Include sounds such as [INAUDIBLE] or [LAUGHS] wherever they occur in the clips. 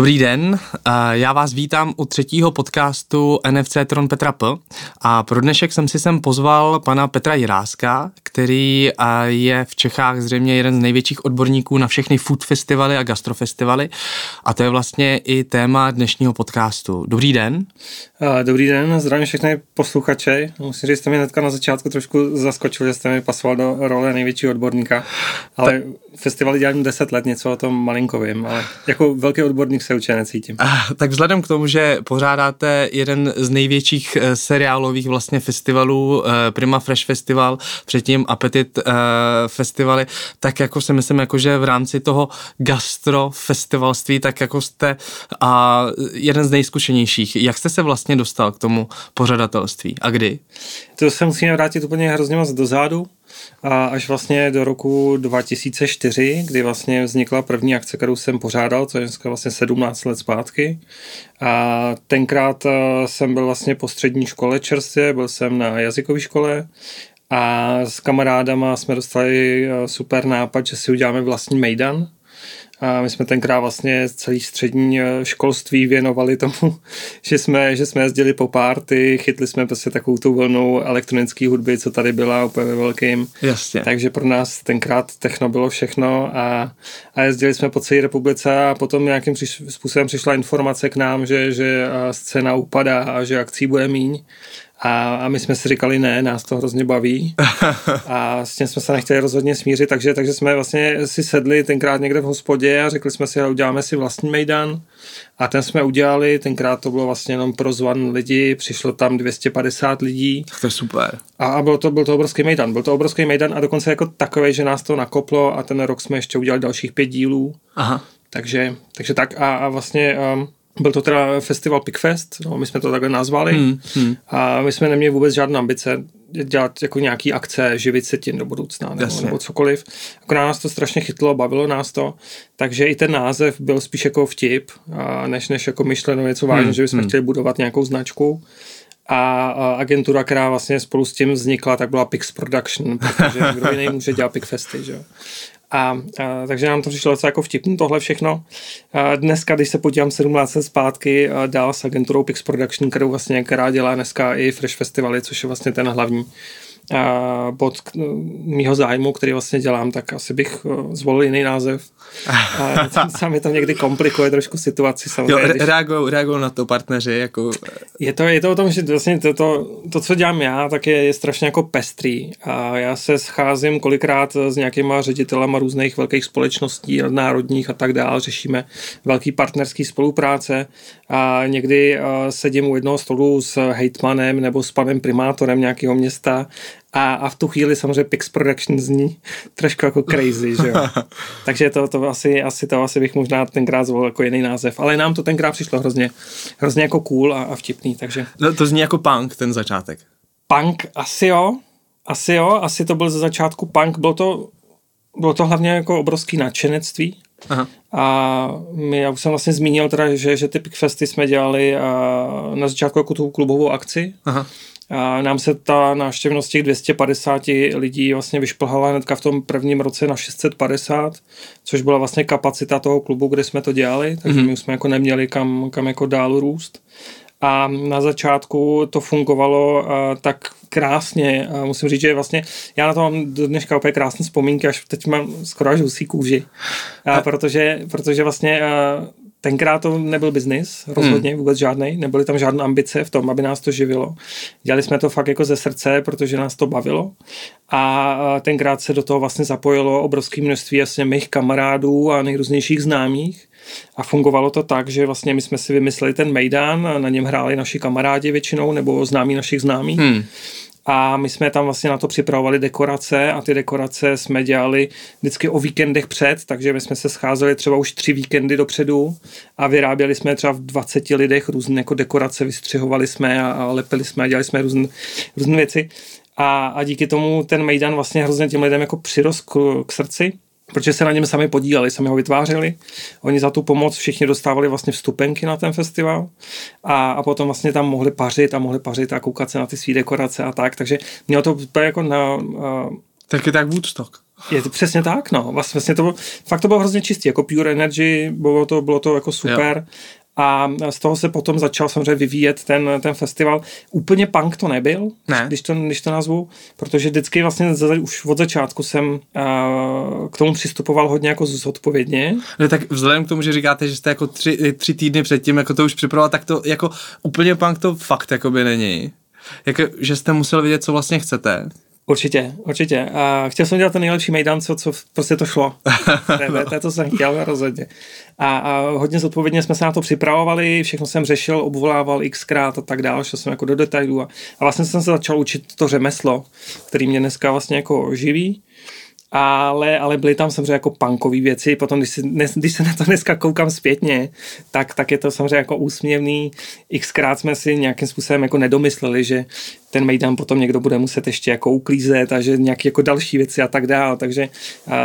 Dobrý den, já vás vítám u třetího podcastu NFC Tron Petra P. A pro dnešek jsem si sem pozval pana Petra Jiráska, který je v Čechách zřejmě jeden z největších odborníků na všechny food festivaly a gastrofestivaly. A to je vlastně i téma dnešního podcastu. Dobrý den. Dobrý den, zdravím všechny posluchače. Musím říct, že jste mi hnedka na začátku trošku zaskočil, že jste mi pasoval do role největšího odborníka. Ale tak... festivaly dělám 10 let, něco o tom malinko vím, ale jako velký odborník se určitě necítím. A, tak vzhledem k tomu, že pořádáte jeden z největších uh, seriálových vlastně festivalů, uh, Prima Fresh Festival, předtím Appetit uh, festivaly, tak jako si myslím, jako že v rámci toho gastro festivalství, tak jako jste uh, jeden z nejzkušenějších. Jak jste se vlastně dostal k tomu pořadatelství a kdy? To se musíme vrátit úplně hrozně moc dozadu a až vlastně do roku 2004, kdy vlastně vznikla první akce, kterou jsem pořádal, co je dneska vlastně 17 let zpátky. A tenkrát eh, jsem byl vlastně po střední škole čerstvě, byl jsem na jazykové škole a s kamarádama jsme dostali eh, super nápad, že si uděláme vlastní mejdan, a my jsme tenkrát vlastně celý střední eh, školství věnovali tomu, [LAUGHS] že jsme, že jsme jezdili po párty, chytli jsme prostě takovou tu vlnu elektronické hudby, co tady byla úplně ve velkým. Jasně. Takže pro nás tenkrát techno bylo všechno a, a jezdili jsme po celé republice a potom nějakým přiš, způsobem přišla informace k nám, že, že scéna upadá a že akcí bude míň. A, a my jsme si říkali, ne, nás to hrozně baví. [LAUGHS] A s tím jsme se nechtěli rozhodně smířit, takže, takže jsme vlastně si sedli tenkrát někde v hospodě a řekli jsme si, uděláme si vlastní mejdan. A ten jsme udělali, tenkrát to bylo vlastně jenom pro zvan lidi, přišlo tam 250 lidí. To je super. A, a byl, to, byl to obrovský mejdan. Byl to obrovský mejdan a dokonce jako takový, že nás to nakoplo a ten rok jsme ještě udělali dalších pět dílů. Aha. Takže, takže tak a, a vlastně um, byl to teda festival Pickfest, no, my jsme to takhle nazvali hmm, hmm. a my jsme neměli vůbec žádné ambice dělat jako nějaký akce, živit se tím do budoucna nebo, nebo cokoliv. Jako nás to strašně chytlo, bavilo nás to, takže i ten název byl spíš jako vtip, a než, než jako myšleno něco vážně, hmm, že bychom hmm. chtěli budovat nějakou značku. A, a agentura, která vlastně spolu s tím vznikla, tak byla Pix Production, protože [LAUGHS] kdo jiný může dělat Pickfesty, že a, a, takže nám to přišlo docela jako vtipný tohle všechno. A dneska, když se podívám 17 let zpátky dál s agenturou Pix Production, kterou vlastně, která dělá dneska i Fresh Festivaly, což je vlastně ten hlavní bod mýho zájmu, který vlastně dělám, tak asi bych zvolil jiný název. A [LAUGHS] mi to někdy komplikuje trošku situaci. Samozřejmě, jo, když... reagují, reagují na to partneři. Jako... Je, to, je to o tom, že vlastně to, to, to, co dělám já, tak je, je strašně jako pestrý. A já se scházím kolikrát s nějakýma ředitelama různých velkých společností, národních a tak dále. Řešíme velký partnerský spolupráce a někdy sedím u jednoho stolu s hejtmanem nebo s panem primátorem nějakého města a, a v tu chvíli samozřejmě Pix Production zní trošku jako crazy, že jo. [LAUGHS] Takže to, to asi, asi to asi bych možná tenkrát zvolil jako jiný název, ale nám to tenkrát přišlo hrozně, hrozně jako cool a, a vtipný, takže. No, to zní jako punk, ten začátek. Punk, asi jo, asi jo, asi to byl ze začátku punk, bylo to, bylo to hlavně jako obrovský nadšenectví, Aha. A my, já už jsem vlastně zmínil teda, že, že ty Pickfesty jsme dělali a na začátku jako tu klubovou akci. Aha. A nám se ta návštěvnost těch 250 lidí vlastně vyšplhala hnedka v tom prvním roce na 650, což byla vlastně kapacita toho klubu, kde jsme to dělali, takže mm-hmm. my už jsme jako neměli kam, kam jako dál růst. A na začátku to fungovalo uh, tak krásně. A musím říct, že vlastně já na to mám do dneška úplně krásné vzpomínky, až teď mám skoro až husí kůži. A protože, protože vlastně uh, tenkrát to nebyl biznis, rozhodně hmm. vůbec žádný, nebyly tam žádné ambice v tom, aby nás to živilo. Dělali jsme to fakt jako ze srdce, protože nás to bavilo a tenkrát se do toho vlastně zapojilo obrovské množství jasně mých kamarádů a nejrůznějších známých a fungovalo to tak, že vlastně my jsme si vymysleli ten Mejdan, na něm hráli naši kamarádi většinou nebo známí našich známých. Hmm a my jsme tam vlastně na to připravovali dekorace a ty dekorace jsme dělali vždycky o víkendech před, takže my jsme se scházeli třeba už tři víkendy dopředu a vyráběli jsme třeba v 20 lidech různé jako dekorace, vystřihovali jsme a, lepili jsme a dělali jsme různé, různé věci. A, a díky tomu ten Mejdan vlastně hrozně těm lidem jako přirost k, k srdci protože se na něm sami podíleli, sami ho vytvářeli. Oni za tu pomoc všichni dostávali vlastně vstupenky na ten festival a, a potom vlastně tam mohli pařit a mohli pařit a koukat se na ty svý dekorace a tak, takže mělo to jako na... Uh, tak je tak Woodstock. Je to přesně tak, no. Vlastně, vlastně to bylo, fakt to bylo hrozně čistý, jako Pure Energy, bylo to, bylo to jako super. Jo. A z toho se potom začal samozřejmě vyvíjet ten, ten festival. Úplně punk to nebyl, ne. Když, to, když to nazvu, protože vždycky vlastně z, už od začátku jsem uh, k tomu přistupoval hodně jako zodpovědně. No tak vzhledem k tomu, že říkáte, že jste jako tři, tři týdny předtím jako to už připravoval, tak to jako úplně punk to fakt jako by není. Jako, že jste musel vědět, co vlastně chcete. Určitě, určitě. A chtěl jsem dělat ten nejlepší mejdan, co, co prostě to šlo. [LAUGHS] to, to, to jsem chtěl rozhodně. A, a hodně zodpovědně jsme se na to připravovali, všechno jsem řešil, obvolával xkrát a tak dále, šel jsem jako do detailů a, a vlastně jsem se začal učit to řemeslo, který mě dneska vlastně jako živí ale, ale byly tam samozřejmě jako punkové věci, potom když, si, když se na to dneska koukám zpětně, tak, tak je to samozřejmě jako úsměvný, xkrát jsme si nějakým způsobem jako nedomysleli, že ten Mejdan potom někdo bude muset ještě jako uklízet a že nějaké jako další věci a tak dále, takže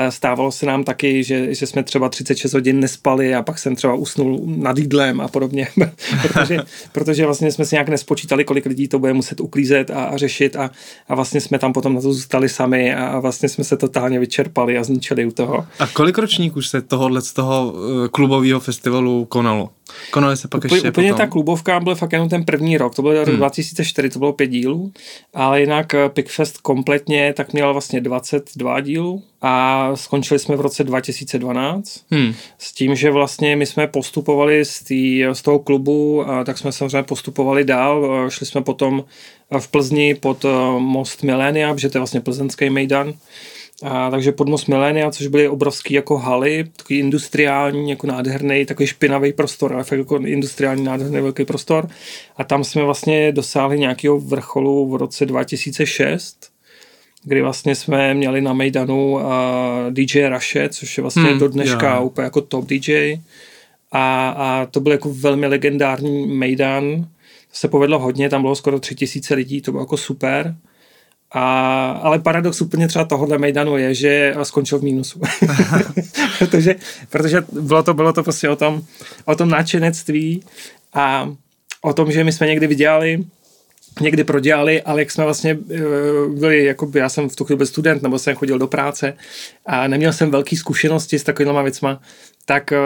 stávalo se nám taky, že, že jsme třeba 36 hodin nespali a pak jsem třeba usnul nad jídlem a podobně, [LAUGHS] protože, protože vlastně jsme si nějak nespočítali, kolik lidí to bude muset uklízet a, a řešit a, a vlastně jsme tam potom na to zůstali sami a, vlastně jsme se totálně vyčerpali a zničili u toho. A kolik ročníků se tohohle z toho eh, klubového festivalu konalo? Konali se pak úplně, ještě Úplně potom. ta klubovka byl fakt jenom ten první rok, to byl rok hmm. 2004, to bylo pět dílů, ale jinak eh, Pickfest kompletně tak měl vlastně 22 dílů a skončili jsme v roce 2012 hmm. s tím, že vlastně my jsme postupovali z, tý, z toho klubu, a tak jsme samozřejmě postupovali dál, šli jsme potom v Plzni pod eh, most Milenia, protože to je vlastně plzeňský mejdan, a, takže podnos Milénia, což byly obrovský jako haly, takový industriální, jako nádherný, takový špinavý prostor, ale fakt jako industriální nádherný velký prostor. A tam jsme vlastně dosáhli nějakého vrcholu v roce 2006, kdy vlastně jsme měli na Mejdanu uh, DJ Raše, což je vlastně hmm, do dneška yeah. úplně jako top DJ. A, a to byl jako velmi legendární Mejdan. To se povedlo hodně, tam bylo skoro tři tisíce lidí, to bylo jako super. A, ale paradox úplně třeba tohohle Mejdanu je, že skončil v mínusu. [LAUGHS] [LAUGHS] protože, protože bylo to, bylo to prostě o tom, o tom náčenectví a o tom, že my jsme někdy vydělali někdy prodělali, ale jak jsme vlastně eh, byli, jako já jsem v tu chvíli byl student, nebo jsem chodil do práce a neměl jsem velké zkušenosti s takovými věcma, tak, eh,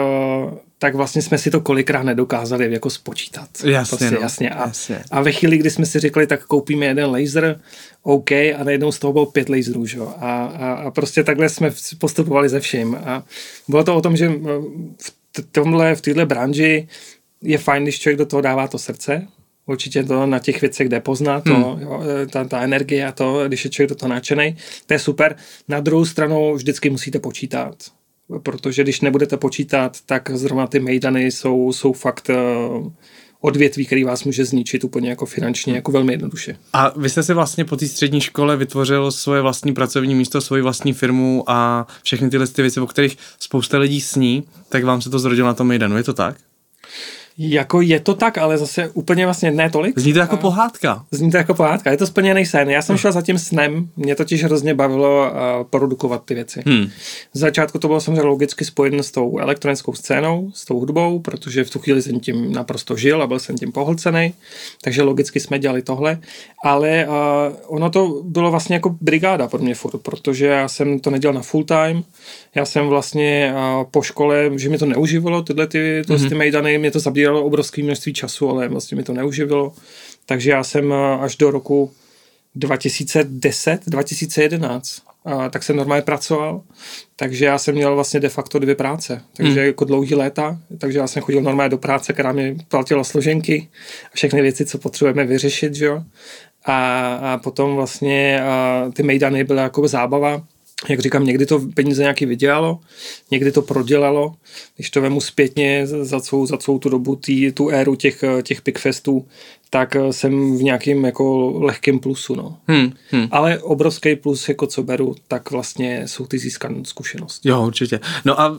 tak vlastně jsme si to kolikrát nedokázali jako spočítat. Jasně, prostě, no, jasně. A, jasně. a ve chvíli, kdy jsme si řekli, tak koupíme jeden laser, OK, a najednou z toho bylo pět laserů, že? A, a, a prostě takhle jsme postupovali ze vším. A bylo to o tom, že v tomhle, v této branži je fajn, když člověk do toho dává to srdce, určitě to na těch věcech jde poznat, to, hmm. jo, ta, ta energie a to, když je člověk do toho nadšený, to je super. Na druhou stranu vždycky musíte počítat, protože když nebudete počítat, tak zrovna ty mejdany jsou, jsou fakt uh, odvětví, který vás může zničit úplně jako finančně, jako velmi jednoduše. A vy jste si vlastně po té střední škole vytvořil svoje vlastní pracovní místo, svoji vlastní firmu a všechny tyhle ty věci, o kterých spousta lidí sní, tak vám se to zrodilo na tom Mejdanu, je to tak? Jako je to tak, ale zase úplně vlastně ne tolik. Zní to jako pohádka. Zní to jako pohádka, je to splněný sen. Já jsem šel za tím snem, mě totiž hrozně bavilo uh, produkovat ty věci. Hmm. Z začátku to bylo samozřejmě logicky spojené s tou elektronickou scénou, s tou hudbou, protože v tu chvíli jsem tím naprosto žil a byl jsem tím pohlcený, takže logicky jsme dělali tohle, ale uh, ono to bylo vlastně jako brigáda pro mě furt, protože já jsem to nedělal na full time, já jsem vlastně po škole, že mi to neuživilo, tyhle ty, ty, mm-hmm. ty mejdany, mě to zabíralo obrovské množství času, ale vlastně mi to neuživilo. Takže já jsem až do roku 2010, 2011, a tak jsem normálně pracoval, takže já jsem měl vlastně de facto dvě práce, takže hmm. jako dlouhý léta, takže já jsem chodil normálně do práce, která mi platila složenky a všechny věci, co potřebujeme vyřešit, že jo. A, a potom vlastně a ty mejdany byly jako zábava, jak říkám, někdy to peníze nějaký vydělalo, někdy to prodělalo. Když to vemu zpětně za celou, za celou tu dobu, tý, tu éru těch, těch pickfestů, tak eh, jsem v nějakým jako lehkém plusu, no. Hmm, hmm. Ale obrovský plus, jako co beru, tak vlastně jsou ty získané zkušenosti. Jo, určitě. No a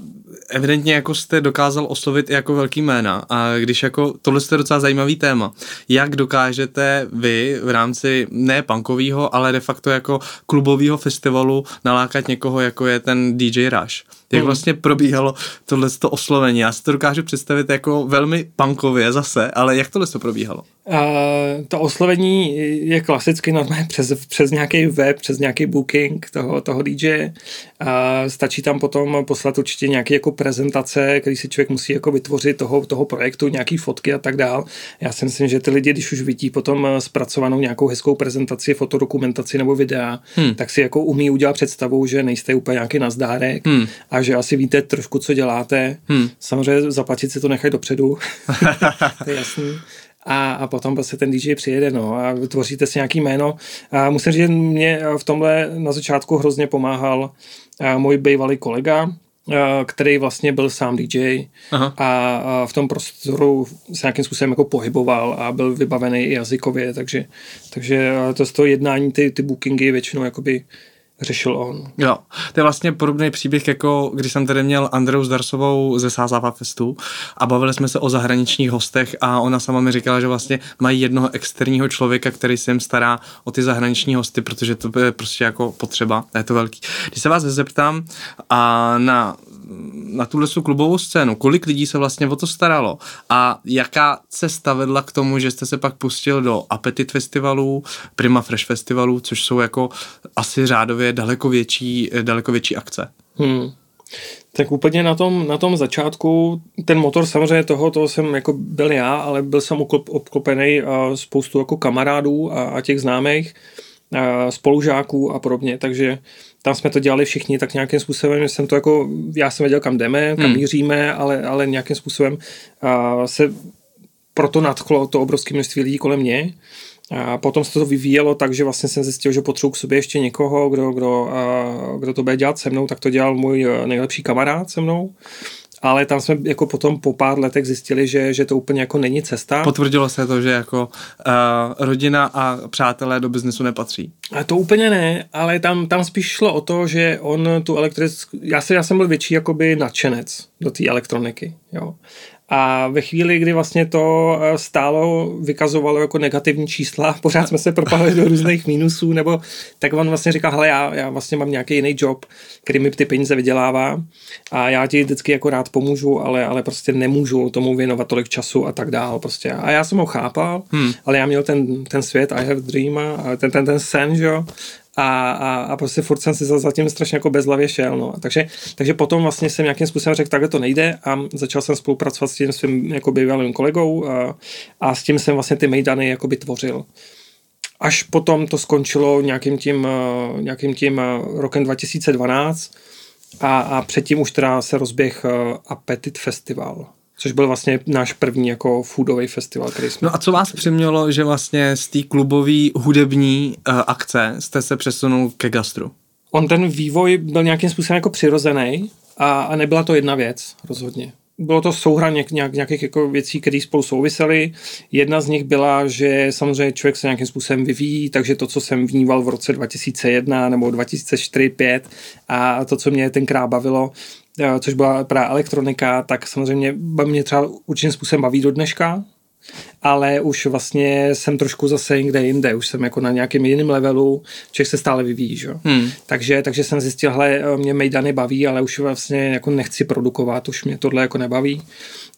evidentně jako jste dokázal oslovit i jako velký jména a když jako, tohle je docela zajímavý téma, jak dokážete vy v rámci ne punkového, ale de facto jako klubového festivalu nalákat někoho, jako je ten DJ Rush? Jak hmm. vlastně probíhalo tohle oslovení? Já si to dokážu představit jako velmi punkově zase, ale jak tohle to probíhalo? Uh, to oslovení je klasicky normálně přes, přes nějaký web, přes nějaký booking toho, toho DJ. Uh, stačí tam potom poslat určitě nějaké jako prezentace, který si člověk musí jako vytvořit toho, toho projektu, nějaký fotky a tak dál. Já si myslím, že ty lidi, když už vidí potom zpracovanou nějakou hezkou prezentaci, fotodokumentaci nebo videa, hmm. tak si jako umí udělat představu, že nejste úplně nějaký nazdárek hmm. a že asi víte trošku, co děláte. Hmm. Samozřejmě zaplatit si to nechají dopředu, [LAUGHS] to je jasný a, a potom prostě ten DJ přijede no, a vytvoříte si nějaký jméno. A musím říct, že mě v tomhle na začátku hrozně pomáhal můj bývalý kolega, který vlastně byl sám DJ Aha. a v tom prostoru se nějakým způsobem jako pohyboval a byl vybavený i jazykově, takže, takže to z toho jednání, ty, ty bookingy většinou jakoby řešil on. Jo, to je vlastně podobný příběh, jako když jsem tady měl Andreu Zdarsovou ze Sázava Festu a bavili jsme se o zahraničních hostech a ona sama mi říkala, že vlastně mají jednoho externího člověka, který se jim stará o ty zahraniční hosty, protože to je prostě jako potřeba, je to velký. Když se vás zeptám a na na tuhle klubovou scénu, kolik lidí se vlastně o to staralo a jaká cesta vedla k tomu, že jste se pak pustil do Appetit festivalů, Prima Fresh festivalů, což jsou jako asi řádově daleko větší, daleko větší akce. Hmm. Tak úplně na tom, na tom začátku, ten motor samozřejmě toho, toho jsem jako byl já, ale byl jsem obklopený spoustu jako kamarádů a, a těch známých, a spolužáků a podobně, takže tam jsme to dělali všichni tak nějakým způsobem, jsem to jako, já jsem věděl, kam jdeme, kam hmm. míříme, ale, ale nějakým způsobem a, se proto nadchlo to obrovské množství lidí kolem mě. A potom se to vyvíjelo tak, že vlastně jsem zjistil, že potřebuji k sobě ještě někoho, kdo, kdo, kdo to bude dělat se mnou, tak to dělal můj nejlepší kamarád se mnou ale tam jsme jako potom po pár letech zjistili, že, že to úplně jako není cesta. Potvrdilo se to, že jako uh, rodina a přátelé do biznesu nepatří? A to úplně ne, ale tam, tam spíš šlo o to, že on tu elektrickou, já, se, já jsem byl větší jakoby nadšenec do té elektroniky, jo. A ve chvíli, kdy vlastně to eh, stálo, vykazovalo jako negativní čísla, [LAUGHS] pořád jsme se propadli do různých mínusů, nebo tak on vlastně říkal, hele, já, já vlastně mám nějaký jiný job, který mi ty peníze vydělává a já ti vždycky jako rád pomůžu, ale, ale prostě nemůžu tomu věnovat tolik času a tak dál prostě. A já jsem ho chápal, hmm. ale já měl ten, ten svět, I have dream a ten, ten, ten sen, že jo, a, a, a prostě furt jsem si za, zatím strašně jako bezhlavě šel, no. Takže, takže potom vlastně jsem nějakým způsobem řekl, takhle to nejde a začal jsem spolupracovat s tím svým jako bývalým kolegou a, a s tím jsem vlastně ty mejdany jakoby tvořil. Až potom to skončilo nějakým tím, nějakým tím rokem 2012 a, a předtím už teda se rozběh Appetit Festival což byl vlastně náš první jako foodový festival, který jsme... No a co vás přimělo, že vlastně z té klubové hudební uh, akce jste se přesunul ke gastru? On ten vývoj byl nějakým způsobem jako přirozený a, a nebyla to jedna věc, rozhodně bylo to souhra něk, nějak, nějakých jako věcí, které spolu souvisely. Jedna z nich byla, že samozřejmě člověk se nějakým způsobem vyvíjí, takže to, co jsem vníval v roce 2001 nebo 2004-2005 a to, co mě tenkrát bavilo, což byla právě elektronika, tak samozřejmě mě třeba určitým způsobem baví do dneška, ale už vlastně jsem trošku zase někde jinde, už jsem jako na nějakém jiném levelu, člověk se stále vyvíjí, že? Hmm. Takže, takže jsem zjistil, hele, mě Mejdany baví, ale už vlastně jako nechci produkovat, už mě tohle jako nebaví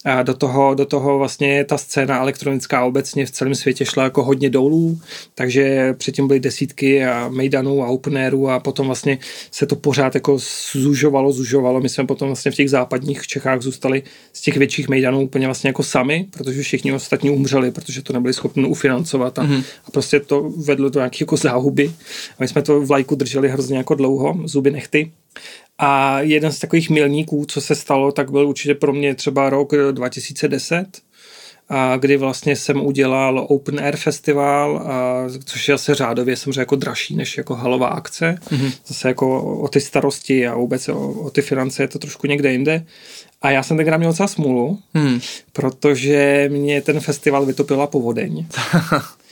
a do toho, do toho vlastně ta scéna elektronická obecně v celém světě šla jako hodně dolů, takže předtím byly desítky a Mejdanů a Openerů a potom vlastně se to pořád jako zužovalo, zužovalo. My jsme potom vlastně v těch západních Čechách zůstali z těch větších Mejdanů úplně vlastně jako sami, protože všichni ostatní umřeli, protože to nebyli schopni ufinancovat a, mm-hmm. a prostě to vedlo do nějakých jako záhuby. A my jsme to v lajku drželi hrozně jako dlouho, zuby nechty. A jeden z takových milníků, co se stalo, tak byl určitě pro mě třeba rok 2010, a kdy vlastně jsem udělal Open Air Festival, a, což je asi řádově samozřejmě jako dražší než jako halová akce. Mm-hmm. Zase jako o ty starosti a vůbec o, o ty finance je to trošku někde jinde. A já jsem tenkrát měl docela smůlu, hmm. protože mě ten festival vytopila povodeň. [LAUGHS]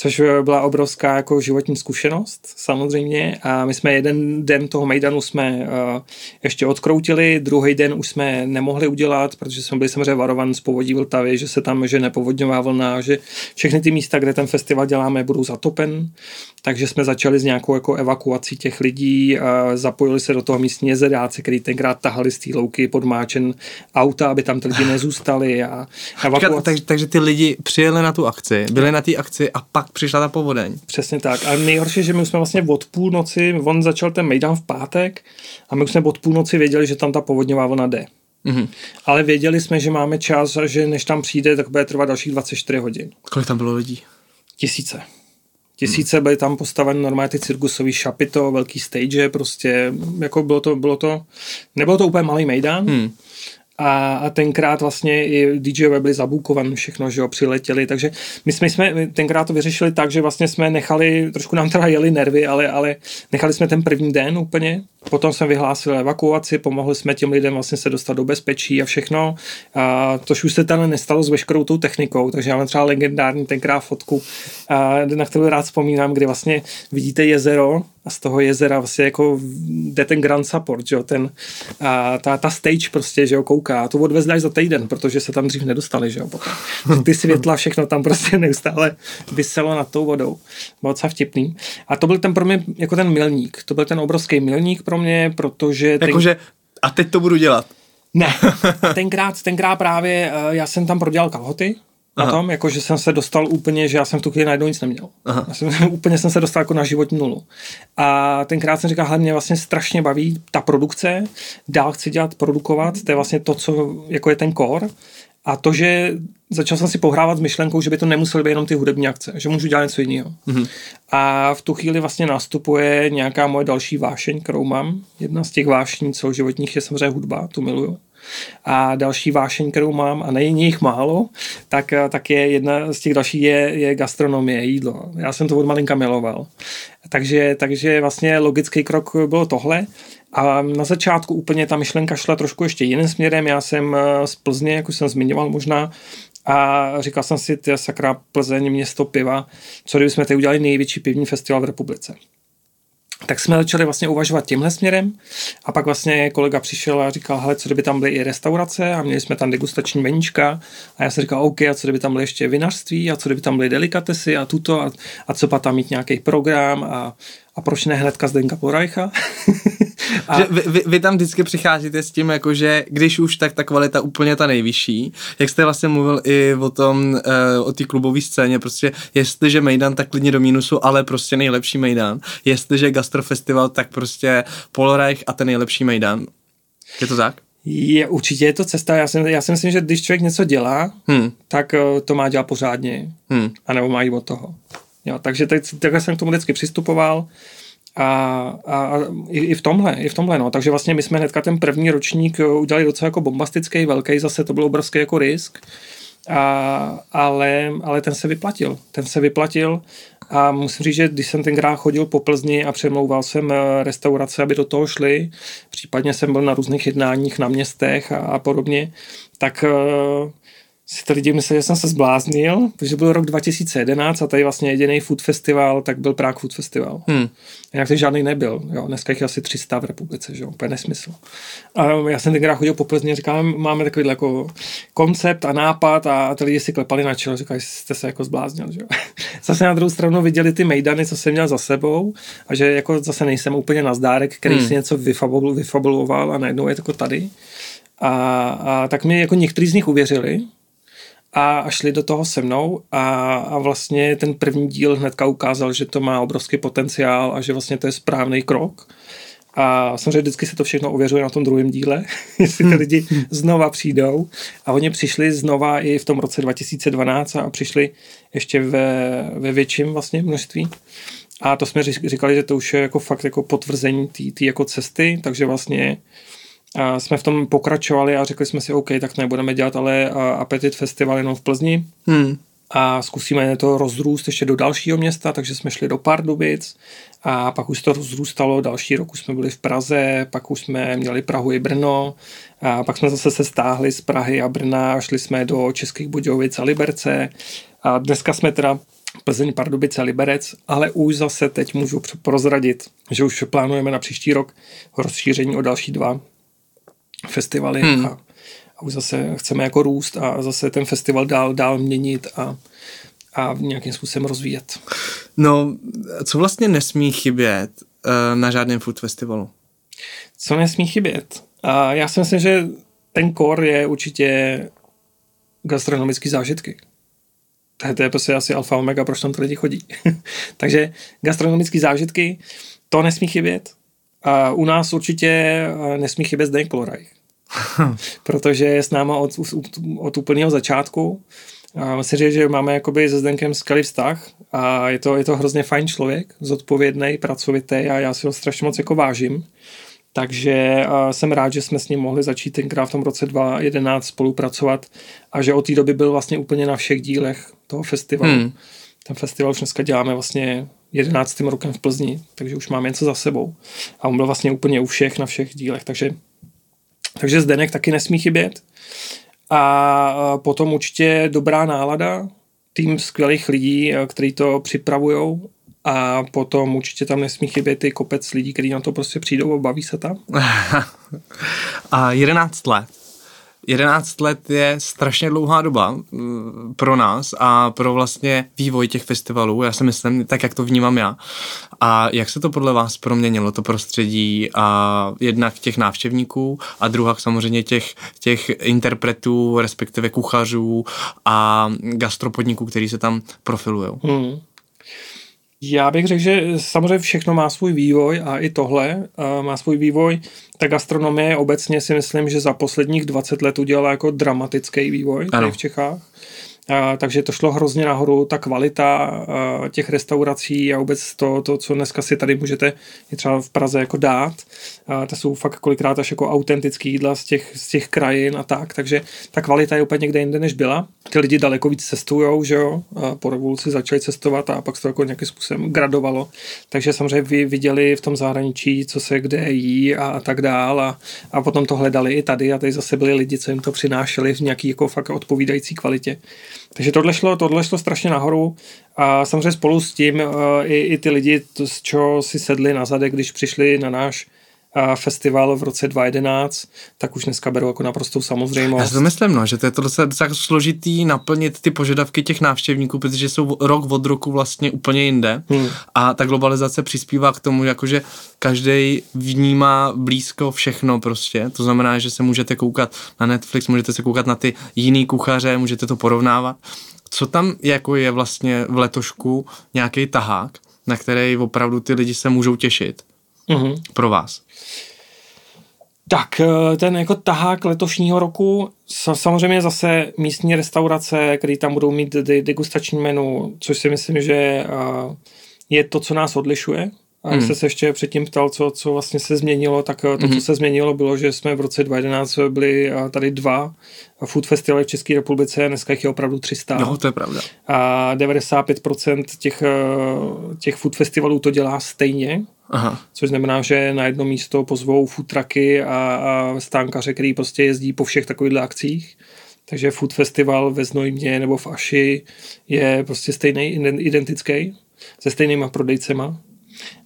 což byla obrovská jako životní zkušenost samozřejmě a my jsme jeden den toho Mejdanu jsme uh, ještě odkroutili, druhý den už jsme nemohli udělat, protože jsme byli samozřejmě varovaní z povodí Vltavy, že se tam, že nepovodňová vlna, že všechny ty místa, kde ten festival děláme, budou zatopen, takže jsme začali s nějakou jako evakuací těch lidí, a zapojili se do toho místní jezedáci, který tenkrát tahali z té louky podmáčen auta, aby tam ty lidi nezůstali. A evakuace... takže, takže ty lidi přijeli na tu akci, byli na té akci a pak přišla ta povodeň. Přesně tak. A nejhorší, že my jsme vlastně od půlnoci, on začal ten Mejdan v pátek a my už jsme od půlnoci věděli, že tam ta povodňová vlna jde. Mm-hmm. Ale věděli jsme, že máme čas a že než tam přijde, tak bude trvat dalších 24 hodin. Kolik tam bylo lidí? Tisíce. Tisíce hmm. byly tam postaveny normálně ty cirkusový šapito, velký stage, prostě jako bylo to, bylo to, nebylo to úplně malý mejdan, hmm a, a tenkrát vlastně i DJové byli zabukovaní všechno, že jo, přiletěli, takže my jsme, jsme tenkrát to vyřešili tak, že vlastně jsme nechali, trošku nám teda jeli nervy, ale, ale nechali jsme ten první den úplně, potom jsme vyhlásili evakuaci, pomohli jsme těm lidem vlastně se dostat do bezpečí a všechno, a to už se tam nestalo s veškerou tou technikou, takže máme třeba legendární tenkrát fotku, a, na kterou rád vzpomínám, kdy vlastně vidíte jezero, a z toho jezera vlastně jako jde ten grand support, že jo, ten, a ta, ta stage prostě, že jo, kouká. A to odvezli až za týden, protože se tam dřív nedostali, že jo, potom. Ty světla, všechno tam prostě neustále vyselo nad tou vodou. Bylo docela vtipný. A to byl ten pro mě jako ten milník. To byl ten obrovský milník pro mě, protože... Jakože, a teď to budu dělat. Ne, tenkrát, tenkrát právě eh, já jsem tam prodělal kalhoty, na Aha. tom, jako že jsem se dostal úplně, že já jsem v tu chvíli najednou nic neměl. Aha. Já jsem, [LAUGHS] úplně jsem se dostal jako na životní nulu. A tenkrát jsem říkal, hele, mě vlastně strašně baví ta produkce, dál chci dělat, produkovat, to je vlastně to, co jako je ten core. A to, že začal jsem si pohrávat s myšlenkou, že by to nemusely být jenom ty hudební akce, že můžu dělat něco jiného. Mm-hmm. A v tu chvíli vlastně nastupuje nějaká moje další vášeň, kterou mám. Jedna z těch vášní, co životních je samozřejmě hudba, tu miluju. A další vášeň, kterou mám, a není jich málo, tak, tak je jedna z těch dalších je, je gastronomie, jídlo. Já jsem to od malinka miloval. Takže, takže vlastně logický krok bylo tohle. A na začátku úplně ta myšlenka šla trošku ještě jiným směrem. Já jsem eh, z Plzně, jak už jsem zmiňoval možná, a říkal jsem si, ty sakra Plzeň, město piva, co kdybychom tady udělali největší pivní festival v republice tak jsme začali vlastně uvažovat tímhle směrem a pak vlastně kolega přišel a říkal, hele, co kdyby tam byly i restaurace a měli jsme tam degustační meníčka? A já jsem říkal, OK, a co kdyby tam byly ještě vinařství a co kdyby tam byly delikatesy a tuto a, a co pak tam mít nějaký program a, a proč ne hnedka Zdenka Porajcha? a... [LAUGHS] že vy, vy, vy, tam vždycky přicházíte s tím, jako že když už, tak ta kvalita úplně ta nejvyšší. Jak jste vlastně mluvil i o tom, uh, o té klubové scéně, prostě jestliže Mejdan, tak klidně do mínusu, ale prostě nejlepší Mejdan. Jestliže Gastrofestival, tak prostě Polreich a ten nejlepší Mejdan. Je to tak? Je, určitě je to cesta. Já si, já si myslím, že když člověk něco dělá, hmm. tak uh, to má dělat pořádně. Hmm. A nebo má jít od toho. Jo, takže tak, takhle jsem k tomu vždycky přistupoval a, a, i, i v tomhle, i v tomhle, no. Takže vlastně my jsme hnedka ten první ročník udělali docela jako bombastický, velký, zase to byl obrovský jako risk, a, ale, ale ten se vyplatil. Ten se vyplatil a musím říct, že když jsem tenkrát chodil po Plzni a přemlouval jsem eh, restaurace, aby do toho šli, případně jsem byl na různých jednáních na městech a, a podobně, tak uh, si to lidi mysleli, že jsem se zbláznil, protože byl rok 2011 a tady vlastně jediný food festival, tak byl Prague Food Festival. Hmm. Jinak to žádný nebyl. Jo. Dneska jich je asi 300 v republice, že jo, úplně nesmysl. A já jsem tenkrát chodil po Plzně, říkal, máme takový jako koncept a nápad a ty lidi si klepali na čelo, říkali, jste se jako zbláznil, že jo. [LAUGHS] Zase na druhou stranu viděli ty mejdany, co jsem měl za sebou a že jako zase nejsem úplně na zdárek, který hmm. si něco vyfabuloval a najednou je jako tady. A, a tak mi jako někteří z nich uvěřili, a, šli do toho se mnou a, a vlastně ten první díl hnedka ukázal, že to má obrovský potenciál a že vlastně to je správný krok. A samozřejmě vždycky se to všechno ověřuje na tom druhém díle, [LAUGHS] jestli ty lidi znova přijdou. A oni přišli znova i v tom roce 2012 a přišli ještě ve, ve větším vlastně množství. A to jsme říkali, že to už je jako fakt jako potvrzení té jako cesty, takže vlastně a jsme v tom pokračovali a řekli jsme si, OK, tak to nebudeme dělat, ale Apetit Festival jenom v Plzni. Hmm. A zkusíme to rozrůst ještě do dalšího města, takže jsme šli do Pardubic a pak už to rozrůstalo, další rok už jsme byli v Praze, pak už jsme měli Prahu i Brno a pak jsme zase se stáhli z Prahy a Brna a šli jsme do Českých Budějovic a Liberce a dneska jsme teda Plzeň, Pardubice, Liberec, ale už zase teď můžu prozradit, že už plánujeme na příští rok rozšíření o další dva festivaly hmm. a, a už zase chceme jako růst a zase ten festival dál, dál měnit a, a nějakým způsobem rozvíjet. No, co vlastně nesmí chybět uh, na žádném food festivalu? Co nesmí chybět? A já si myslím, že ten core je určitě gastronomické zážitky. To je, to je prostě asi alfa omega, proč tam ty lidi chodí. [LAUGHS] Takže gastronomické zážitky, to nesmí chybět. A u nás určitě eh, nesmí chybět Zdeněk Poloraj. [LAUGHS] protože je s náma od, od úplného začátku. A myslím říct, že máme jakoby se Zdenkem skvělý vztah a je to, je to hrozně fajn člověk, zodpovědný, pracovitý a já si ho strašně moc jako vážím. Takže jsem rád, že jsme s ním mohli začít tenkrát v tom roce 2011 spolupracovat a že od té doby byl vlastně úplně na všech dílech toho festivalu. Hmm. Ten festival už dneska děláme vlastně 11. rokem v Plzni, takže už máme něco za sebou. A on byl vlastně úplně u všech, na všech dílech, takže, takže Zdenek taky nesmí chybět. A potom určitě dobrá nálada, tým skvělých lidí, kteří to připravují a potom určitě tam nesmí chybět i kopec lidí, kteří na to prostě přijdou a baví se tam. [LAUGHS] a 11 let. 11 let je strašně dlouhá doba mm, pro nás a pro vlastně vývoj těch festivalů, já si myslím, tak jak to vnímám já. A jak se to podle vás proměnilo, to prostředí a jednak těch návštěvníků a druhá samozřejmě těch, těch interpretů, respektive kuchařů a gastropodniků, kteří se tam profilují? Hmm. Já bych řekl, že samozřejmě všechno má svůj vývoj a i tohle má svůj vývoj. Ta gastronomie obecně si myslím, že za posledních 20 let udělala jako dramatický vývoj tady v Čechách. Takže to šlo hrozně nahoru, ta kvalita těch restaurací a vůbec to, to, co dneska si tady můžete i třeba v Praze jako dát, to jsou fakt kolikrát až jako autentický jídla z těch, z těch krajin a tak, takže ta kvalita je úplně někde jinde, než byla. Ty lidi daleko víc cestujou, že jo, po revoluci začali cestovat a pak se to jako nějakým způsobem gradovalo. Takže samozřejmě vy viděli v tom zahraničí, co se kde jí a, a tak dál a, a potom to hledali i tady a tady zase byli lidi, co jim to přinášeli v nějaký jako fakt odpovídající kvalitě. Takže tohle šlo, tohle šlo strašně nahoru a samozřejmě spolu s tím uh, i, i ty lidi, to, z čeho si sedli na zadek, když přišli na náš festival v roce 2011, tak už dneska beru jako naprostou samozřejmost. Já si to myslím, no, že to je to docela, docela složitý naplnit ty požadavky těch návštěvníků, protože jsou rok od roku vlastně úplně jinde hmm. a ta globalizace přispívá k tomu, jakože každý vnímá blízko všechno prostě, to znamená, že se můžete koukat na Netflix, můžete se koukat na ty jiný kuchaře, můžete to porovnávat. Co tam jako je vlastně v letošku nějaký tahák, na který opravdu ty lidi se můžou těšit? Mm-hmm. pro vás? Tak, eh, ten jako tahák letošního roku, samozřejmě zase místní restaurace, které tam budou mít degustační menu, což si myslím, že eh, je to, co nás odlišuje. A hmm. se ještě předtím ptal, co, co vlastně se změnilo, tak eh, to, hmm. co se změnilo, bylo, že jsme v roce 2011 byli tady dva food festivaly v České republice, dneska jich je opravdu 300. No, to je pravda. A 95% těch, těch food festivalů to dělá stejně, Aha. Což znamená, že na jedno místo pozvou food trucky a, a stánkaře, který prostě jezdí po všech takových akcích. Takže food festival ve Znojmě nebo v Aši je prostě stejný, identický, se stejnýma prodejcema.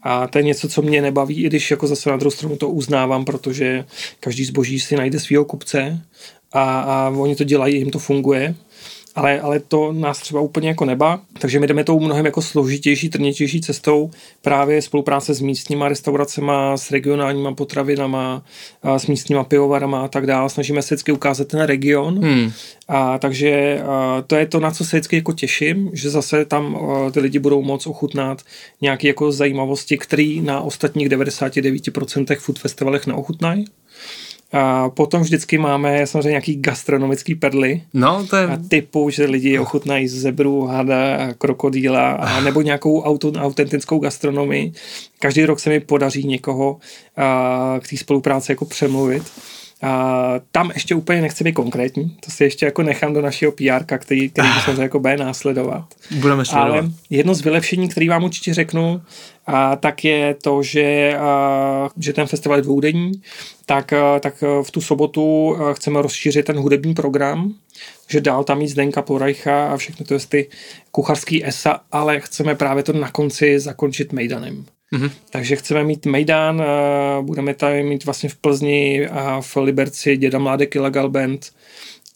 A to je něco, co mě nebaví, i když jako zase na druhou stranu to uznávám, protože každý zboží si najde svého kupce a, a oni to dělají, jim to funguje ale, ale to nás třeba úplně jako neba, takže my jdeme tou mnohem jako složitější, trnitější cestou právě spolupráce s místníma restauracema, s regionálníma potravinama, a s místníma pivovarama a tak dále. Snažíme se vždycky ukázat ten region. Hmm. A, takže a, to je to, na co se vždycky jako těším, že zase tam a, ty lidi budou moc ochutnat nějaké jako zajímavosti, které na ostatních 99% food festivalech neochutnají. A potom vždycky máme samozřejmě nějaký gastronomický perly. No, to je... A typu, že lidi ochutnají zebru, hada, krokodýla a nebo nějakou auto, autentickou gastronomii. Každý rok se mi podaří někoho a, k té spolupráci jako přemluvit. A tam ještě úplně nechci být konkrétní, to si ještě jako nechám do našeho PR, který, který bychom [LAUGHS] jako bude následovat. Budeme sledovat. Ale jedno z vylepšení, který vám určitě řeknu, a tak je to, že, a, že ten festival je dvoudenní, tak, a, tak v tu sobotu chceme rozšířit ten hudební program, že dál tam mít Zdenka Porajcha a všechno to je ty kuchařský esa, ale chceme právě to na konci zakončit Mejdanem. Mm-hmm. Takže chceme mít Mejdan, budeme tady mít vlastně v Plzni a v Liberci Děda Mládek Illegal Band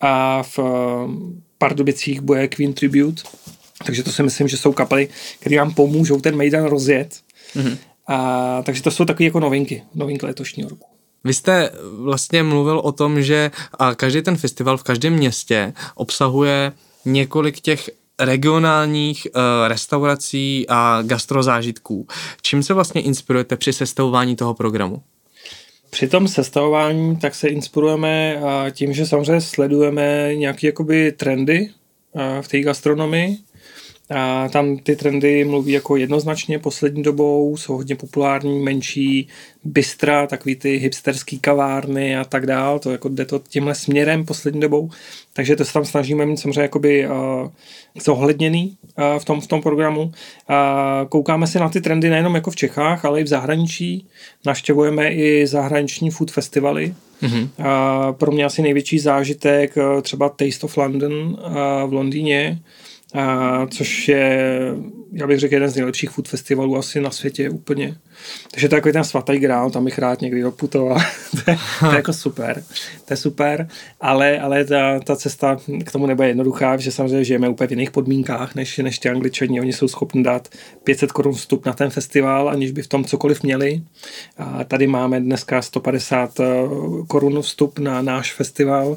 a v Pardubicích bude Queen Tribute. Takže to si myslím, že jsou kapely, které vám pomůžou ten Mejdan rozjet. Mm-hmm. A, takže to jsou takové jako novinky, novinky letošního roku. Vy jste vlastně mluvil o tom, že každý ten festival v každém městě obsahuje několik těch regionálních uh, restaurací a gastrozážitků. Čím se vlastně inspirujete při sestavování toho programu? Při tom sestavování tak se inspirujeme uh, tím, že samozřejmě sledujeme nějaké trendy uh, v té gastronomii a tam ty trendy mluví jako jednoznačně poslední dobou, jsou hodně populární, menší, bystra, takový ty hipsterský kavárny a tak dál, to jako jde to tímhle směrem poslední dobou, takže to se tam snažíme mít samozřejmě jakoby uh, zohledněný uh, v, tom, v tom programu. Uh, koukáme se na ty trendy nejenom jako v Čechách, ale i v zahraničí, naštěvujeme i zahraniční food festivaly, Mm-hmm. Uh, pro mě asi největší zážitek uh, třeba Taste of London v Londýně, a, což je, já bych řekl, jeden z nejlepších food festivalů asi na světě úplně. Takže to je takový ten svatý grál, tam bych rád někdy doputoval. [LAUGHS] to, je, to je jako super. To je super, ale, ale ta, ta cesta k tomu nebude jednoduchá, že samozřejmě žijeme úplně v jiných podmínkách, než, než ty angličani. Oni jsou schopni dát 500 korun vstup na ten festival, aniž by v tom cokoliv měli. A tady máme dneska 150 eh, korun vstup na náš festival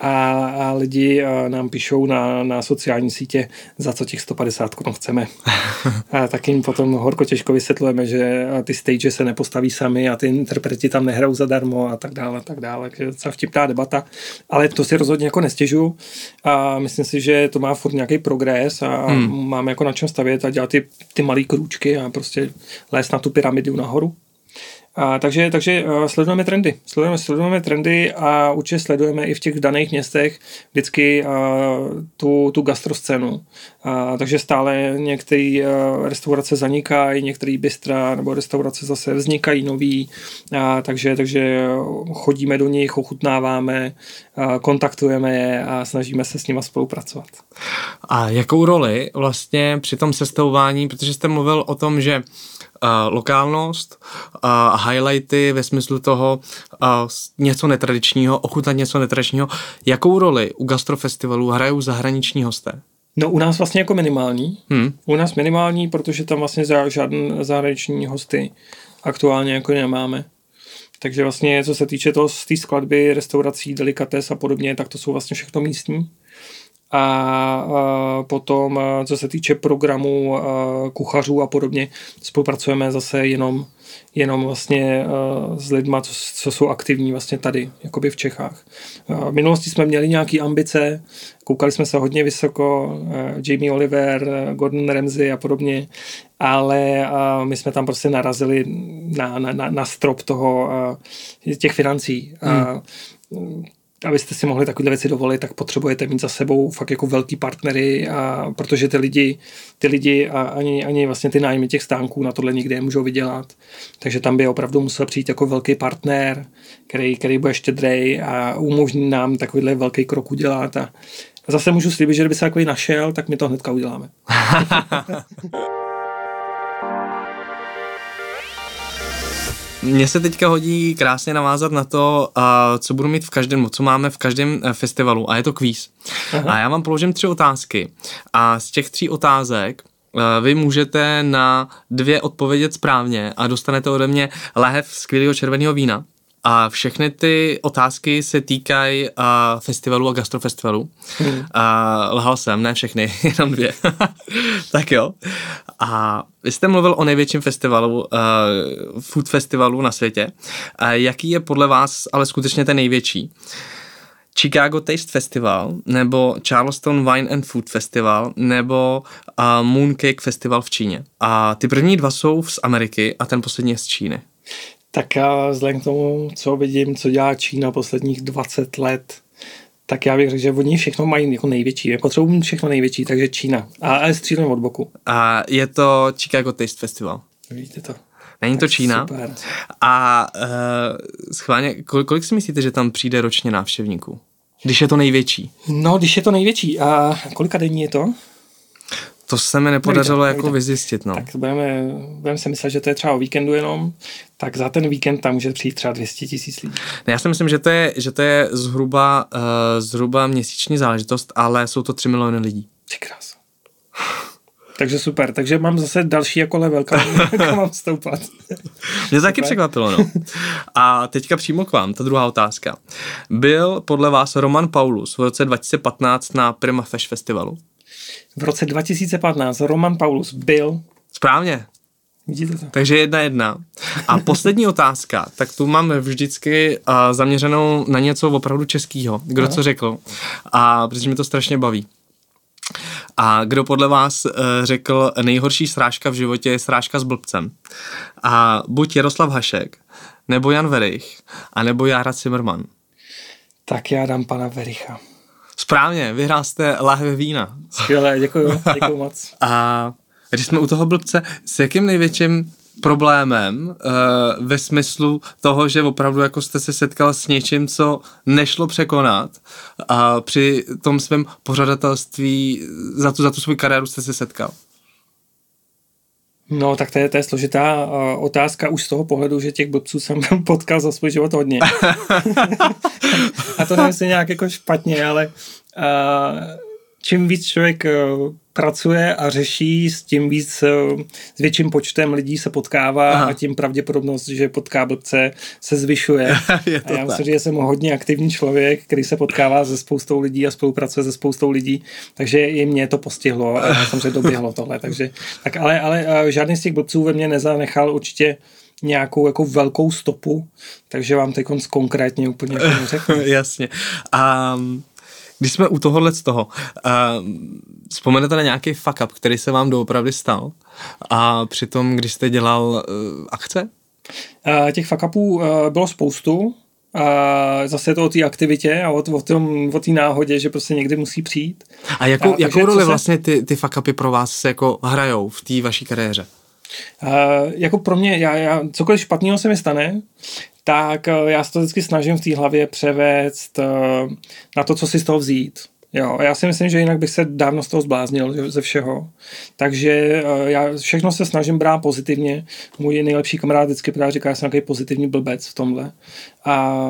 a, a lidi a nám píšou na, na sociální sítě, za co těch 150 korun chceme. [LAUGHS] a tak jim potom horko těžko vysvětlujeme, že ty stage se nepostaví sami a ty interpreti tam nehrajou zadarmo a tak dále, a tak dále. Takže docela vtipná debata, ale to si rozhodně jako nestěžu a myslím si, že to má furt nějaký progres a hmm. máme jako na čem stavět a dělat ty, ty malé krůčky a prostě lézt na tu pyramidu nahoru. A, takže takže uh, sledujeme trendy. Sledujeme, sledujeme trendy a určitě sledujeme i v těch daných městech vždycky uh, tu, tu gastroscénu. Uh, takže stále některé uh, restaurace zanikají, některé bystra nebo restaurace zase vznikají nový, uh, takže, takže chodíme do nich, ochutnáváme, uh, kontaktujeme je a snažíme se s nimi spolupracovat. A jakou roli vlastně při tom sestavování, protože jste mluvil o tom, že uh, lokálnost a uh, highlighty ve smyslu toho uh, něco netradičního, ochutnat něco netradičního. Jakou roli u gastrofestivalů hrajou zahraniční hosté? No u nás vlastně jako minimální. Hmm. U nás minimální, protože tam vlastně žádný zahraniční hosty aktuálně jako nemáme. Takže vlastně co se týče toho z té skladby, restaurací, delikates a podobně, tak to jsou vlastně všechno místní. A, potom, co se týče programu kuchařů a podobně, spolupracujeme zase jenom, jenom vlastně s lidma, co, co jsou aktivní vlastně tady, jakoby v Čechách. V minulosti jsme měli nějaké ambice, koukali jsme se hodně vysoko, Jamie Oliver, Gordon Ramsay a podobně, ale my jsme tam prostě narazili na, na, na strop toho, těch financí. Hmm abyste si mohli takové věci dovolit, tak potřebujete mít za sebou fakt jako velký partnery, a protože ty lidi, ty lidi a ani, ani vlastně ty nájmy těch stánků na tohle nikdy nemůžou vydělat. Takže tam by opravdu musel přijít jako velký partner, který, který bude štědrej a umožní nám takovýhle velký krok udělat. A zase můžu slíbit, že kdyby se takový našel, tak my to hnedka uděláme. [LAUGHS] Mně se teďka hodí krásně navázat na to, co budu mít v každém, co máme v každém eh, festivalu a je to kvíz. Aha. A já vám položím tři otázky a z těch tří otázek eh, vy můžete na dvě odpovědět správně a dostanete ode mě lahev skvělého červeného vína. A všechny ty otázky se týkají uh, festivalu a gastrofestivalu. Hmm. Uh, lhal jsem, ne všechny, [LAUGHS] jenom dvě. [LAUGHS] tak jo. A vy jste mluvil o největším festivalu, uh, food festivalu na světě. Uh, jaký je podle vás ale skutečně ten největší? Chicago Taste Festival, nebo Charleston Wine and Food Festival, nebo uh, Mooncake Festival v Číně. A ty první dva jsou z Ameriky a ten poslední je z Číny. Tak já vzhledem k tomu, co vidím, co dělá Čína posledních 20 let, tak já bych řekl, že oni všechno mají jako největší. Potřebují všechno největší, takže Čína. A, a střílím od boku. A je to Chicago Taste Festival. Vidíte to. Není to Čína. Super. A uh, schválně, kolik, kolik si myslíte, že tam přijde ročně návštěvníků? Když je to největší. No, když je to největší. A kolika denní je to? To se mi nepodařilo nevíte, jako nevíte. vyzjistit. No. Tak budeme, budeme si myslet, že to je třeba o víkendu jenom, tak za ten víkend tam může přijít třeba 200 tisíc lidí. Ne, já si myslím, že to je, že to je zhruba, uh, zhruba měsíční záležitost, ale jsou to 3 miliony lidí. Ty krás. [LAUGHS] Takže super, takže mám zase další jako level, kam, [LAUGHS] kam mám stoupat. Mě to taky překvapilo, no. A teďka přímo k vám, ta druhá otázka. Byl podle vás Roman Paulus v roce 2015 na Prima Fashion Festivalu? V roce 2015 Roman Paulus byl... Správně. Vidíte to? Takže jedna jedna. A poslední [LAUGHS] otázka, tak tu máme vždycky uh, zaměřenou na něco opravdu českého. Kdo no. co řekl. A protože mi to strašně baví. A kdo podle vás uh, řekl, nejhorší srážka v životě je srážka s blbcem? A buď Jaroslav Hašek, nebo Jan Verich, a nebo Jára Zimmerman. Tak já dám pana Vericha. Správně, vyhrál jste lahve vína. Skvělé, děkuji, [LAUGHS] děkuji moc. A když jsme u toho blbce, s jakým největším problémem uh, ve smyslu toho, že opravdu jako jste se setkal s něčím, co nešlo překonat a při tom svém pořadatelství za tu, za tu svou kariéru jste se setkal? No, tak to je, to je složitá uh, otázka už z toho pohledu, že těch blbců jsem [LAUGHS] potkal za svůj život hodně. [LAUGHS] A to nemyslím nějak jako špatně, ale uh, čím víc člověk uh, pracuje a řeší, s tím víc, uh, s větším počtem lidí se potkává Aha. a tím pravděpodobnost, že potká blbce, se zvyšuje. [LAUGHS] je to a já myslím, že jsem hodně aktivní člověk, který se potkává se spoustou lidí a spolupracuje se spoustou lidí, takže i mě to postihlo a já jsem se doběhlo tohle. Takže, tak ale, ale uh, žádný z těch blbců ve mně nezanechal určitě nějakou jako velkou stopu, takže vám teď konkrétně úplně řeknu. [LAUGHS] Jasně. Um, když jsme u tohohle z toho, uh, vzpomenete na nějaký fuck up, který se vám doopravdy stal a přitom, když jste dělal uh, akce? Uh, těch fuck upů uh, bylo spoustu, a zase je to o té aktivitě a o, o, tom, o té náhodě, že prostě někdy musí přijít. A jakou, a, jakou roli se... vlastně ty, ty fuck upy pro vás se jako hrajou v té vaší kariéře? Uh, jako pro mě, já, já, cokoliv špatného se mi stane, tak uh, já se to vždycky snažím v té hlavě převést uh, na to, co si z toho vzít. Jo, já si myslím, že jinak bych se dávno z toho zbláznil ze všeho. Takže uh, já všechno se snažím brát pozitivně. Můj nejlepší kamarád vždycky právě říká, že jsem nějaký pozitivní blbec v tomhle. A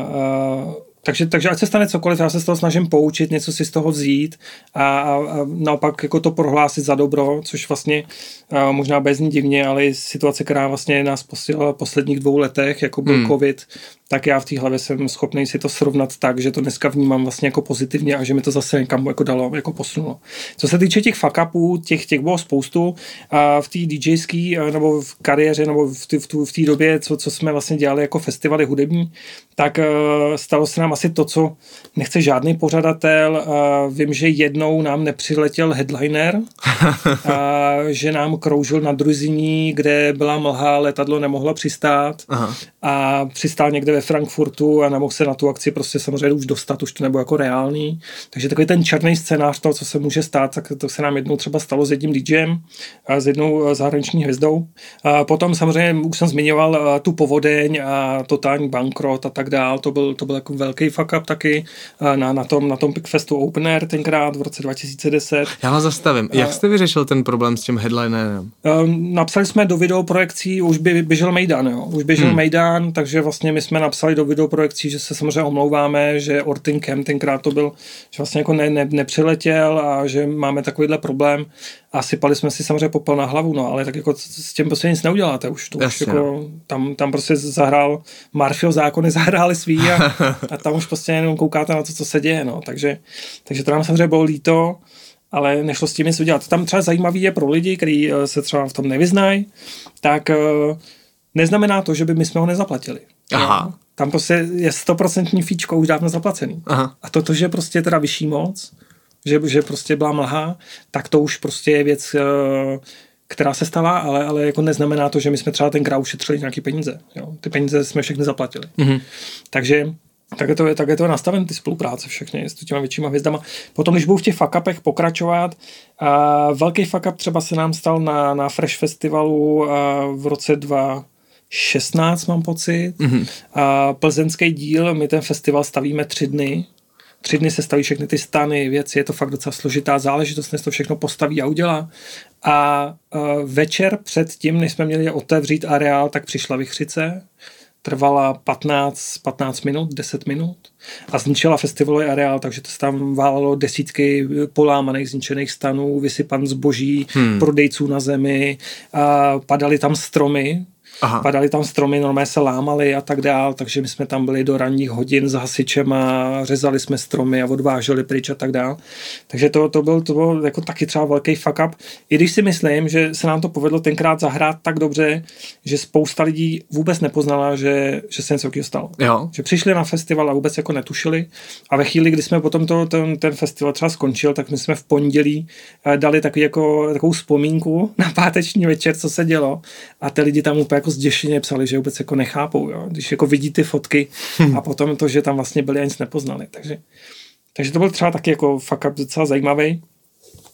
uh, takže, takže ať se stane cokoliv, já se z toho snažím poučit, něco si z toho vzít a, a, a naopak jako to prohlásit za dobro, což vlastně a možná bez ní divně, ale i situace, která vlastně nás posílala v posledních dvou letech, jako byl hmm. covid, tak já v té hlavě jsem schopný si to srovnat tak, že to dneska vnímám vlastně jako pozitivně a že mi to zase někam jako dalo, jako posunulo. Co se týče těch fuck upů, těch, těch bylo spoustu a v té DJské nebo v kariéře nebo v té v v době, co, co jsme vlastně dělali jako festivaly hudební, tak stalo se nám asi to, co nechce žádný pořadatel. Vím, že jednou nám nepřiletěl headliner, [LAUGHS] uh, že nám kroužil na Druziní, kde byla mlha, letadlo nemohlo přistát Aha. a přistál někde ve Frankfurtu a nemohl se na tu akci prostě samozřejmě už dostat, už to nebylo jako reálný. Takže takový ten černý scénář toho, co se může stát, tak to se nám jednou třeba stalo s jedním DJem, a s jednou zahraniční hvězdou. A potom samozřejmě už jsem zmiňoval tu povodeň a totální bankrot a tak dál. To byl, to byl jako velký fuck up taky na, na tom, na tom Pickfestu Open Air tenkrát v roce 2010. Já vás zastavím. Jak jste vyřešil ten problém s tím headlinerem? Napsali jsme do videoprojekcí, už by běžel Mejdan, jo. Už běžel hmm. Mejdan, takže vlastně my jsme napsali do videoprojekcí, že se samozřejmě omlouváme, že Ortin Camp tenkrát to byl, že vlastně jako ne, ne, nepřiletěl a že máme takovýhle problém a sypali jsme si samozřejmě popel na hlavu, no, ale tak jako s tím prostě nic neuděláte už. To už jako, no. tam, tam prostě zahrál Marfio zákony, [LAUGHS] zahráli svý a, a tam už prostě jenom koukáte na to, co se děje, no, takže, takže to nám samozřejmě bylo líto, ale nešlo s tím nic udělat. Tam třeba zajímavý je pro lidi, kteří eh, se třeba v tom nevyznají, tak eh, neznamená to, že by my jsme ho nezaplatili. Aha. Tam prostě je stoprocentní fíčko už dávno zaplacený. Aha. A to, že prostě teda vyšší moc, že, že prostě byla mlha, tak to už prostě je věc, eh, která se stala, ale, ale jako neznamená to, že my jsme třeba tenkrát ušetřili nějaké peníze. Jo. Ty peníze jsme všechny zaplatili. Mm-hmm. Takže tak je, to, tak je to nastaven ty spolupráce všechny s těma většíma hvězdama. Potom, když budu v těch fuck pokračovat, a velký fuck up třeba se nám stal na, na Fresh Festivalu v roce 2016, mám pocit. Mm-hmm. A plzeňský díl, my ten festival stavíme tři dny, tři dny se staví všechny ty stany, věci, je to fakt docela složitá záležitost, než to všechno postaví a udělá. A uh, večer před tím, než jsme měli otevřít areál, tak přišla vychřice, trvala 15, 15 minut, 10 minut a zničila festivalový areál, takže to se tam válelo desítky polámaných, zničených stanů, vysypan zboží, hmm. prodejců na zemi, a padaly tam stromy, Aha. Padaly tam stromy, normálně se lámaly a tak dál, takže my jsme tam byli do ranních hodin s hasičem a řezali jsme stromy a odváželi pryč a tak dál. Takže to, to, byl, to byl jako taky třeba velký fuck up. I když si myslím, že se nám to povedlo tenkrát zahrát tak dobře, že spousta lidí vůbec nepoznala, že, že se něco stalo. Jo. Že přišli na festival a vůbec jako netušili. A ve chvíli, kdy jsme potom to, ten, ten festival třeba skončil, tak my jsme v pondělí eh, dali takový jako, takovou vzpomínku [LAUGHS] na páteční večer, co se dělo. A ty lidi tam úplně jako zděšeně psali, že vůbec jako nechápou, jo? když jako vidí ty fotky hmm. a potom to, že tam vlastně byli a nic nepoznali. Takže, takže to byl třeba taky jako fuck up docela zajímavý.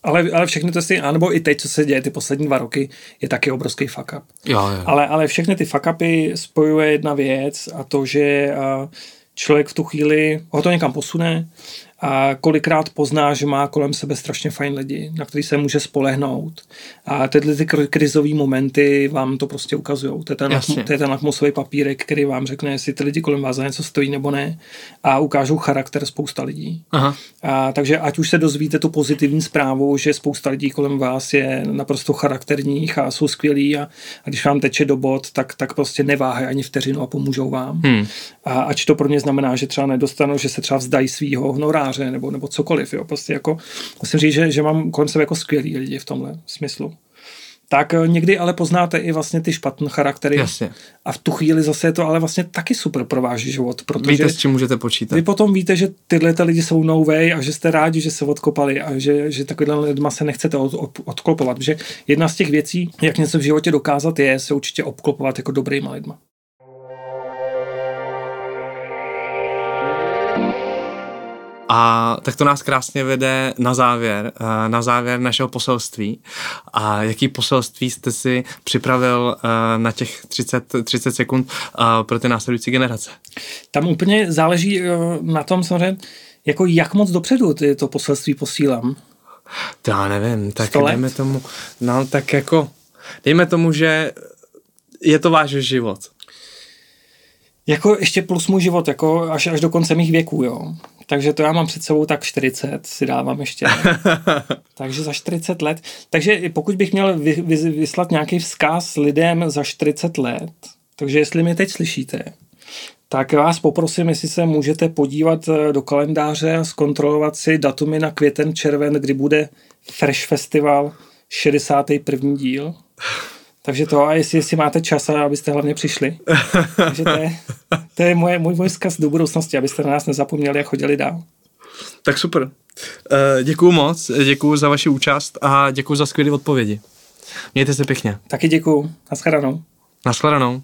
Ale, ale všechny to si, anebo i teď, co se děje ty poslední dva roky, je taky obrovský fuck up. Jo, jo. Ale, ale všechny ty fuck upy spojuje jedna věc a to, že člověk v tu chvíli ho to někam posune a kolikrát pozná, že má kolem sebe strašně fajn lidi, na který se může spolehnout. A tyhle ty krizové momenty vám to prostě ukazují. To je ten, to je ten lakmusový papírek, který vám řekne, jestli ty lidi kolem vás za něco stojí nebo ne. A ukážou charakter spousta lidí. Aha. A, takže ať už se dozvíte tu pozitivní zprávu, že spousta lidí kolem vás je naprosto charakterních a jsou skvělí a, a když vám teče do bod, tak, tak prostě neváhají ani vteřinu a pomůžou vám. Hmm. A ať to pro ně znamená, že třeba nedostanou, že se třeba vzdají svého honoráře novináře nebo, nebo cokoliv. Jo. Prostě jako, musím říct, že, že mám kolem sebe jako skvělý lidi v tomhle smyslu. Tak eh, někdy ale poznáte i vlastně ty špatné charaktery. Jasně. A v tu chvíli zase je to ale vlastně taky super pro váš život. Protože víte, s čím můžete počítat. Vy potom víte, že tyhle ty lidi jsou no way a že jste rádi, že se odkopali a že, že takovýhle lidma se nechcete od, od, odklopovat. Protože jedna z těch věcí, jak něco v životě dokázat, je se určitě obklopovat jako dobrýma lidma. A tak to nás krásně vede na závěr, eh, na závěr našeho poselství. A jaký poselství jste si připravil eh, na těch 30, 30 sekund eh, pro ty následující generace? Tam úplně záleží na tom samozřejmě, jako jak moc dopředu ty to poselství posílám. To já nevím, tak dejme tomu, no tak jako, dejme tomu, že je to váš život. Jako ještě plus můj život, jako až, až do konce mých věků, jo. Takže to já mám před sebou tak 40, si dávám ještě. [LAUGHS] Takže za 40 let. Takže pokud bych měl vy, vy, vyslat nějaký vzkaz lidem za 40 let, takže jestli mě teď slyšíte, tak vás poprosím, jestli se můžete podívat eh, do kalendáře a zkontrolovat si datumy na květen, červen, kdy bude Fresh Festival 61. díl. Takže to, a jestli, jestli máte čas, abyste hlavně přišli. Takže to je, to je moje, můj, můj vzkaz do budoucnosti, abyste na nás nezapomněli a chodili dál. Tak super. Eh, děkuju moc, děkuju za vaši účast a děkuju za skvělé odpovědi. Mějte se pěkně. Taky děkuju. Naschledanou. Naschledanou.